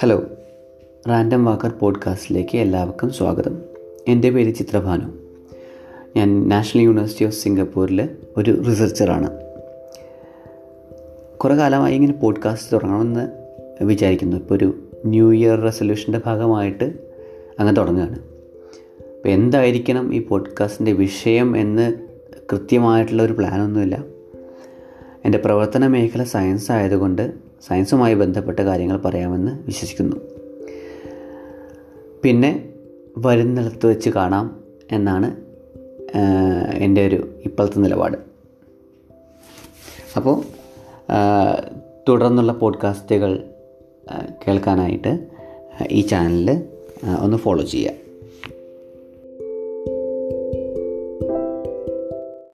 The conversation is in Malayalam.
ഹലോ റാൻഡം വാക്കർ പോഡ്കാസ്റ്റിലേക്ക് എല്ലാവർക്കും സ്വാഗതം. എന്റെ പേര് ചിത്രഭാനു. ഞാൻ നാഷണൽ യൂണിവേഴ്സിറ്റി ഓഫ് സിംഗപ്പൂരിൽ ഒരു റിസർച്ചറാണ്. കുറേ കാലമായി ഇങ്ങനെ പോഡ്കാസ്റ്റ് തുടങ്ങണമെന്ന് വിചാരിക്കുന്നു. ഇപ്പോൾ ഒരു ന്യൂ ഇയർ റെസൊല്യൂഷന്റെ ഭാഗമായിട്ട് അങ്ങനെ തുടങ്ങുകയാണ്. അപ്പോൾ എന്തായിരിക്കണം ഈ പോഡ്കാസ്റ്റിന്റെ വിഷയം എന്ന് കൃത്യമായിട്ടുള്ള ഒരു പ്ലാനൊന്നുമില്ല എന്റെ പ്രവർത്തന മേഖല സയൻസ് ആയതുകൊണ്ട് സയൻസുമായി ബന്ധപ്പെട്ട കാര്യങ്ങൾ പറയാമെന്ന് വിശ്വസിക്കുന്നു. പിന്നെ വരുന്നിടത്ത് വെച്ച് കാണാം എന്നാണ് എന്റെ ഒരു ഇപ്പോഴത്തെ നിലപാട്. അപ്പോൾ തുടർന്നുള്ള പോഡ്കാസ്റ്റുകൾ കേൾക്കാനായിട്ട് ഈ ചാനൽ ഒന്ന് ഫോളോ ചെയ്യുക.